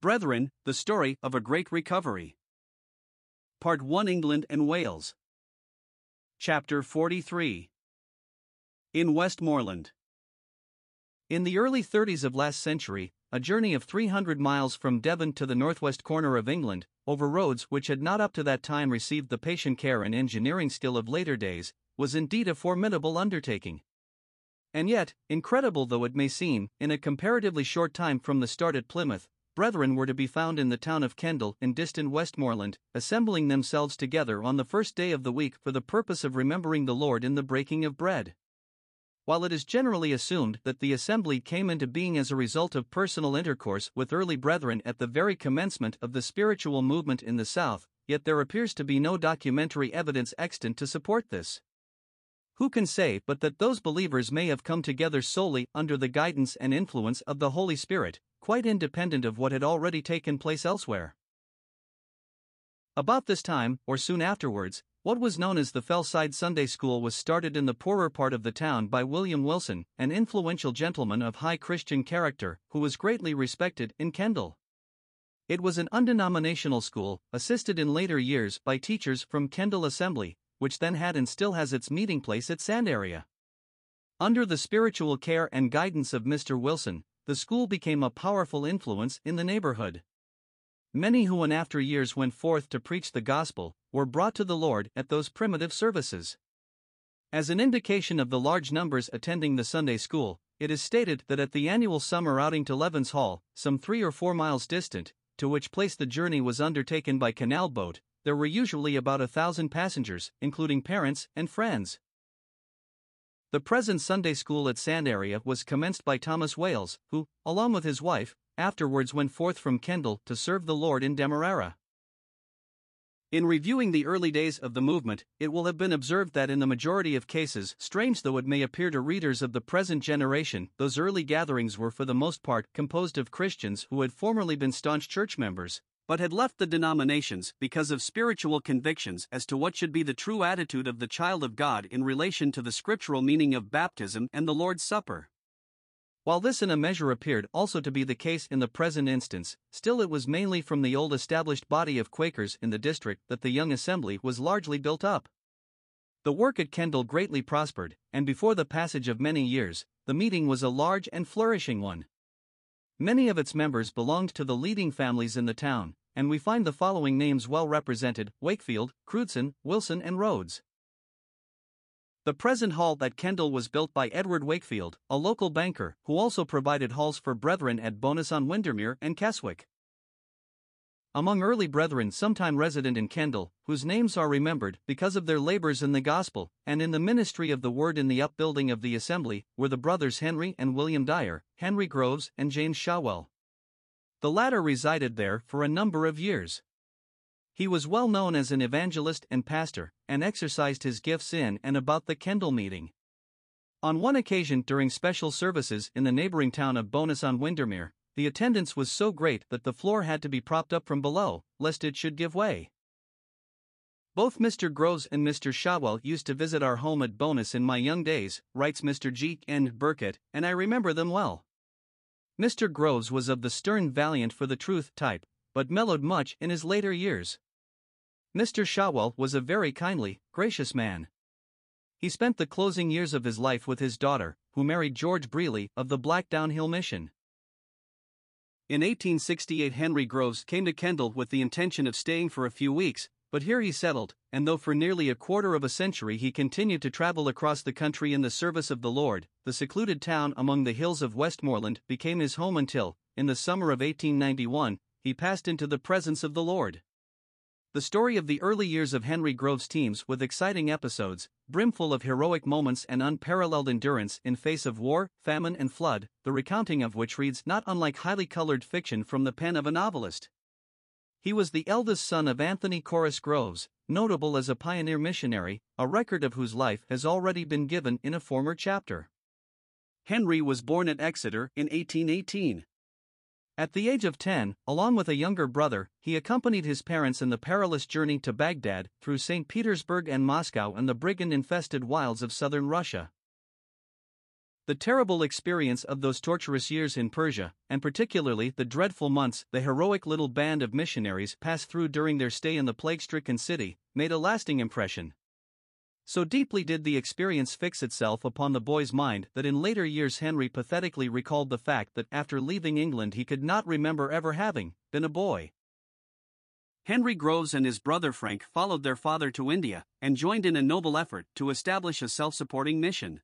Brethren, the story of a great recovery. Part 1 England and Wales. Chapter 43 In Westmoreland. In the early 30s of last century, a journey of 300 miles from Devon to the northwest corner of England, over roads which had not up to that time received the patient care and engineering skill of later days, was indeed a formidable undertaking. And yet, incredible though it may seem, in a comparatively short time from the start at Plymouth, brethren were to be found in the town of Kendal in distant Westmoreland, assembling themselves together on the first day of the week for the purpose of remembering the Lord in the breaking of bread. While it is generally assumed that the assembly came into being as a result of personal intercourse with early brethren at the very commencement of the spiritual movement in the South, yet there appears to be no documentary evidence extant to support this. Who can say but that those believers may have come together solely under the guidance and influence of the Holy Spirit, quite independent of what had already taken place elsewhere. About this time, or soon afterwards, what was known as the Fellside Sunday School was started in the poorer part of the town by William Wilson, an influential gentleman of high Christian character, who was greatly respected in Kendal. It was an undenominational school, assisted in later years by teachers from Kendal Assembly, which then had and still has its meeting place at Sand Area. Under the spiritual care and guidance of Mr. Wilson, the school became a powerful influence in the neighborhood. Many who in after years went forth to preach the gospel were brought to the Lord at those primitive services. As an indication of the large numbers attending the Sunday school, it is stated that at the annual summer outing to Levens Hall, some three or four miles distant, to which place the journey was undertaken by canal boat, there were usually about a thousand passengers, including parents and friends. The present Sunday school at Sand Area was commenced by Thomas Wales, who, along with his wife, afterwards went forth from Kendal to serve the Lord in Demerara. In reviewing the early days of the movement, it will have been observed that in the majority of cases, strange though it may appear to readers of the present generation, those early gatherings were for the most part composed of Christians who had formerly been staunch church members, but had left the denominations because of spiritual convictions as to what should be the true attitude of the child of God in relation to the scriptural meaning of baptism and the Lord's Supper. While this in a measure appeared also to be the case in the present instance, still it was mainly from the old established body of Quakers in the district that the young assembly was largely built up. The work at Kendal greatly prospered, and before the passage of many years, the meeting was a large and flourishing one. Many of its members belonged to the leading families in the town, and we find the following names well represented Wakefield, Crewdson, Wilson, and Rhodes. The present hall at Kendal was built by Edward Wakefield, a local banker, who also provided halls for brethren at Bowness on Windermere and Keswick. Among early brethren sometime resident in Kendal, whose names are remembered because of their labors in the gospel and in the ministry of the word in the upbuilding of the assembly, were the brothers Henry and William Dyer, Henry Groves, and James Shawell. The latter resided there for a number of years. He was well known as an evangelist and pastor, and exercised his gifts in and about the Kendal meeting. On one occasion during special services in the neighboring town of Bowness on Windermere, the attendance was so great that the floor had to be propped up from below, lest it should give way. Both Mr. Groves and Mr. Shawell used to visit our home at Bowness in my young days, writes Mr. G. N. Burkett, and I remember them well. Mr. Groves was of the stern valiant for the truth type, but mellowed much in his later years. Mr. Shawell was a very kindly, gracious man. He spent the closing years of his life with his daughter, who married George Brealey of the Blackdown Hill Mission. In 1868, Henry Groves came to Kendal with the intention of staying for a few weeks, but here he settled, and though for nearly a quarter of a century he continued to travel across the country in the service of the Lord, the secluded town among the hills of Westmoreland became his home until, in the summer of 1891, he passed into the presence of the Lord. The story of the early years of Henry Groves teems with exciting episodes, brimful of heroic moments and unparalleled endurance in face of war, famine, and flood, the recounting of which reads not unlike highly colored fiction from the pen of a novelist. He was the eldest son of Anthony Norris Groves, notable as a pioneer missionary, a record of whose life has already been given in a former chapter. Henry was born at Exeter in 1818. At the age of 10, along with a younger brother, he accompanied his parents in the perilous journey to Baghdad, through St. Petersburg and Moscow and the brigand infested wilds of southern Russia. The terrible experience of those torturous years in Persia, and particularly the dreadful months the heroic little band of missionaries passed through during their stay in the plague stricken city, made a lasting impression. So deeply did the experience fix itself upon the boy's mind that in later years Henry pathetically recalled the fact that after leaving England he could not remember ever having been a boy. Henry Groves and his brother Frank followed their father to India and joined in a noble effort to establish a self supporting mission.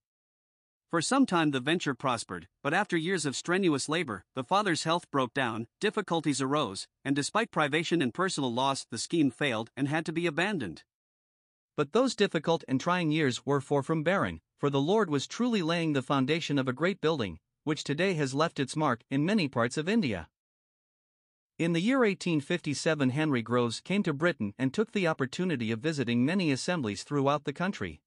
For some time the venture prospered, but after years of strenuous labor, the father's health broke down, difficulties arose, and despite privation and personal loss, the scheme failed and had to be abandoned. But those difficult and trying years were far from barren, for the Lord was truly laying the foundation of a great building, which today has left its mark in many parts of India. In the year 1857, Henry Groves came to Britain and took the opportunity of visiting many assemblies throughout the country.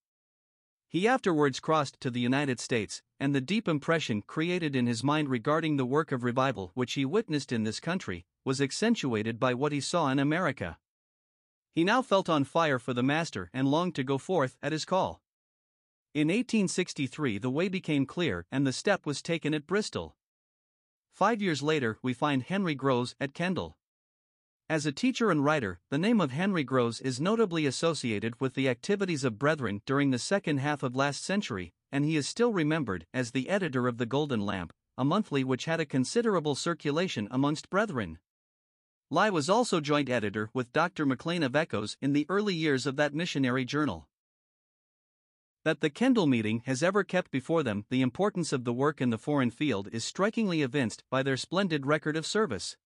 He afterwards crossed to the United States, and the deep impression created in his mind regarding the work of revival which he witnessed in this country was accentuated by what he saw in America. He now felt on fire for the Master and longed to go forth at his call. In 1863, the way became clear and the step was taken at Bristol. Five years later, we find Henry Groves at Kendal. As a teacher and writer, the name of Henry Groves is notably associated with the activities of Brethren during the second half of last century, and he is still remembered as the editor of The Golden Lamp, a monthly which had a considerable circulation amongst Brethren. Lai was also joint editor with Dr. MacLean of Echoes in the early years of that missionary journal. That the Kendal meeting has ever kept before them the importance of the work in the foreign field is strikingly evinced by their splendid record of service.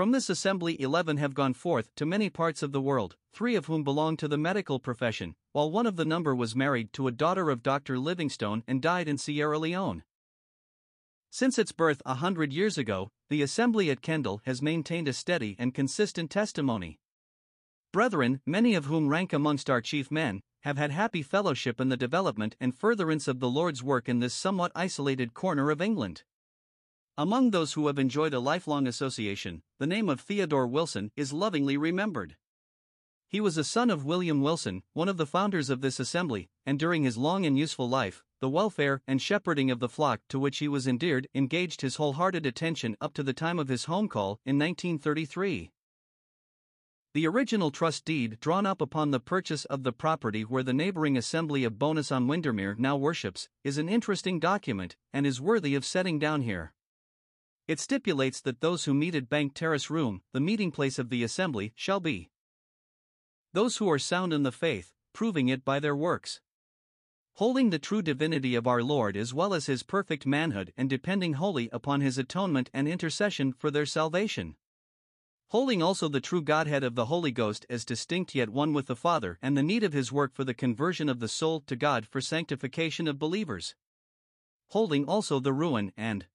From this assembly, 11 have gone forth to many parts of the world, three of whom belong to the medical profession, while one of the number was married to a daughter of Dr. Livingstone and died in Sierra Leone. Since its birth a hundred years ago, the assembly at Kendal has maintained a steady and consistent testimony. Brethren, many of whom rank amongst our chief men, have had happy fellowship in the development and furtherance of the Lord's work in this somewhat isolated corner of England. Among those who have enjoyed a lifelong association, the name of Theodore Wilson is lovingly remembered. He was a son of William Wilson, one of the founders of this assembly, and during his long and useful life, the welfare and shepherding of the flock to which he was endeared engaged his wholehearted attention up to the time of his home call in 1933. The original trust deed drawn up upon the purchase of the property where the neighboring assembly of Bowness on Windermere now worships is an interesting document and is worthy of setting down here. It stipulates that those who meet at Bank Terrace Room, the meeting place of the assembly, shall be those who are sound in the faith, proving it by their works. Holding the true divinity of our Lord as well as his perfect manhood and depending wholly upon his atonement and intercession for their salvation. Holding also the true Godhead of the Holy Ghost as distinct yet one with the Father and the need of his work for the conversion of the soul to God for sanctification of believers. Holding also the ruin and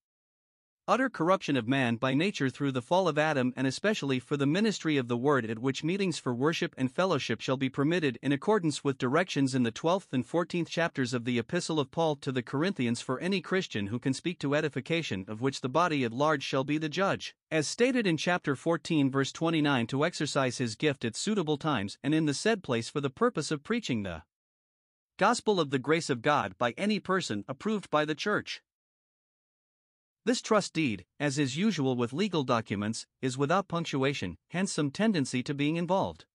utter corruption of man by nature through the fall of Adam, and especially for the ministry of the Word, at which meetings for worship and fellowship shall be permitted in accordance with directions in the 12th and 14th chapters of the Epistle of Paul to the Corinthians for any Christian who can speak to edification, of which the body at large shall be the judge, as stated in chapter 14, verse 29, to exercise his gift at suitable times and in the said place for the purpose of preaching the gospel of the grace of God by any person approved by the church. This trust deed, as is usual with legal documents, is without punctuation, hence some tendency to being involved.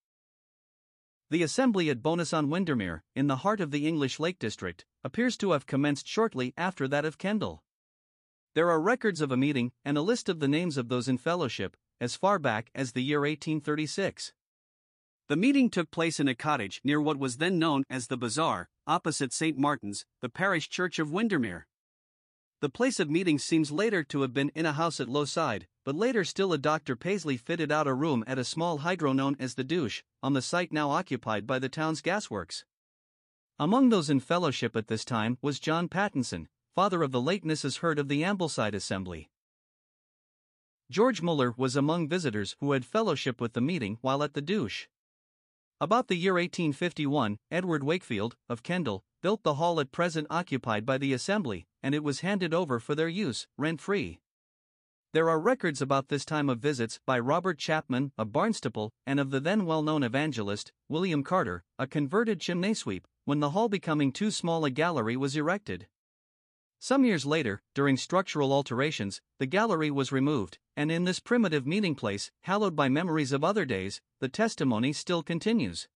The assembly at Bowness on Windermere, in the heart of the English Lake District, appears to have commenced shortly after that of Kendal. There are records of a meeting and a list of the names of those in fellowship, as far back as the year 1836. The meeting took place in a cottage near what was then known as the Bazaar, opposite St. Martin's, the parish church of Windermere. The place of meeting seems later to have been in a house at Low Side, but later still a Dr. Paisley fitted out a room at a small hydro known as the douche, on the site now occupied by the town's gasworks. Among those in fellowship at this time was John Pattinson, father of the late Mrs. Hurd of the Ambleside Assembly. George Muller was among visitors who had fellowship with the meeting while at the douche. About the year 1851, Edward Wakefield, of Kendal, built the hall at present occupied by the Assembly, and it was handed over for their use, rent free. There are records about this time of visits by Robert Chapman of Barnstaple and of the then well known evangelist, William Carter, a converted chimney sweep, when the hall becoming too small a gallery was erected. Some years later, during structural alterations, the gallery was removed, and in this primitive meeting place, hallowed by memories of other days, the testimony still continues.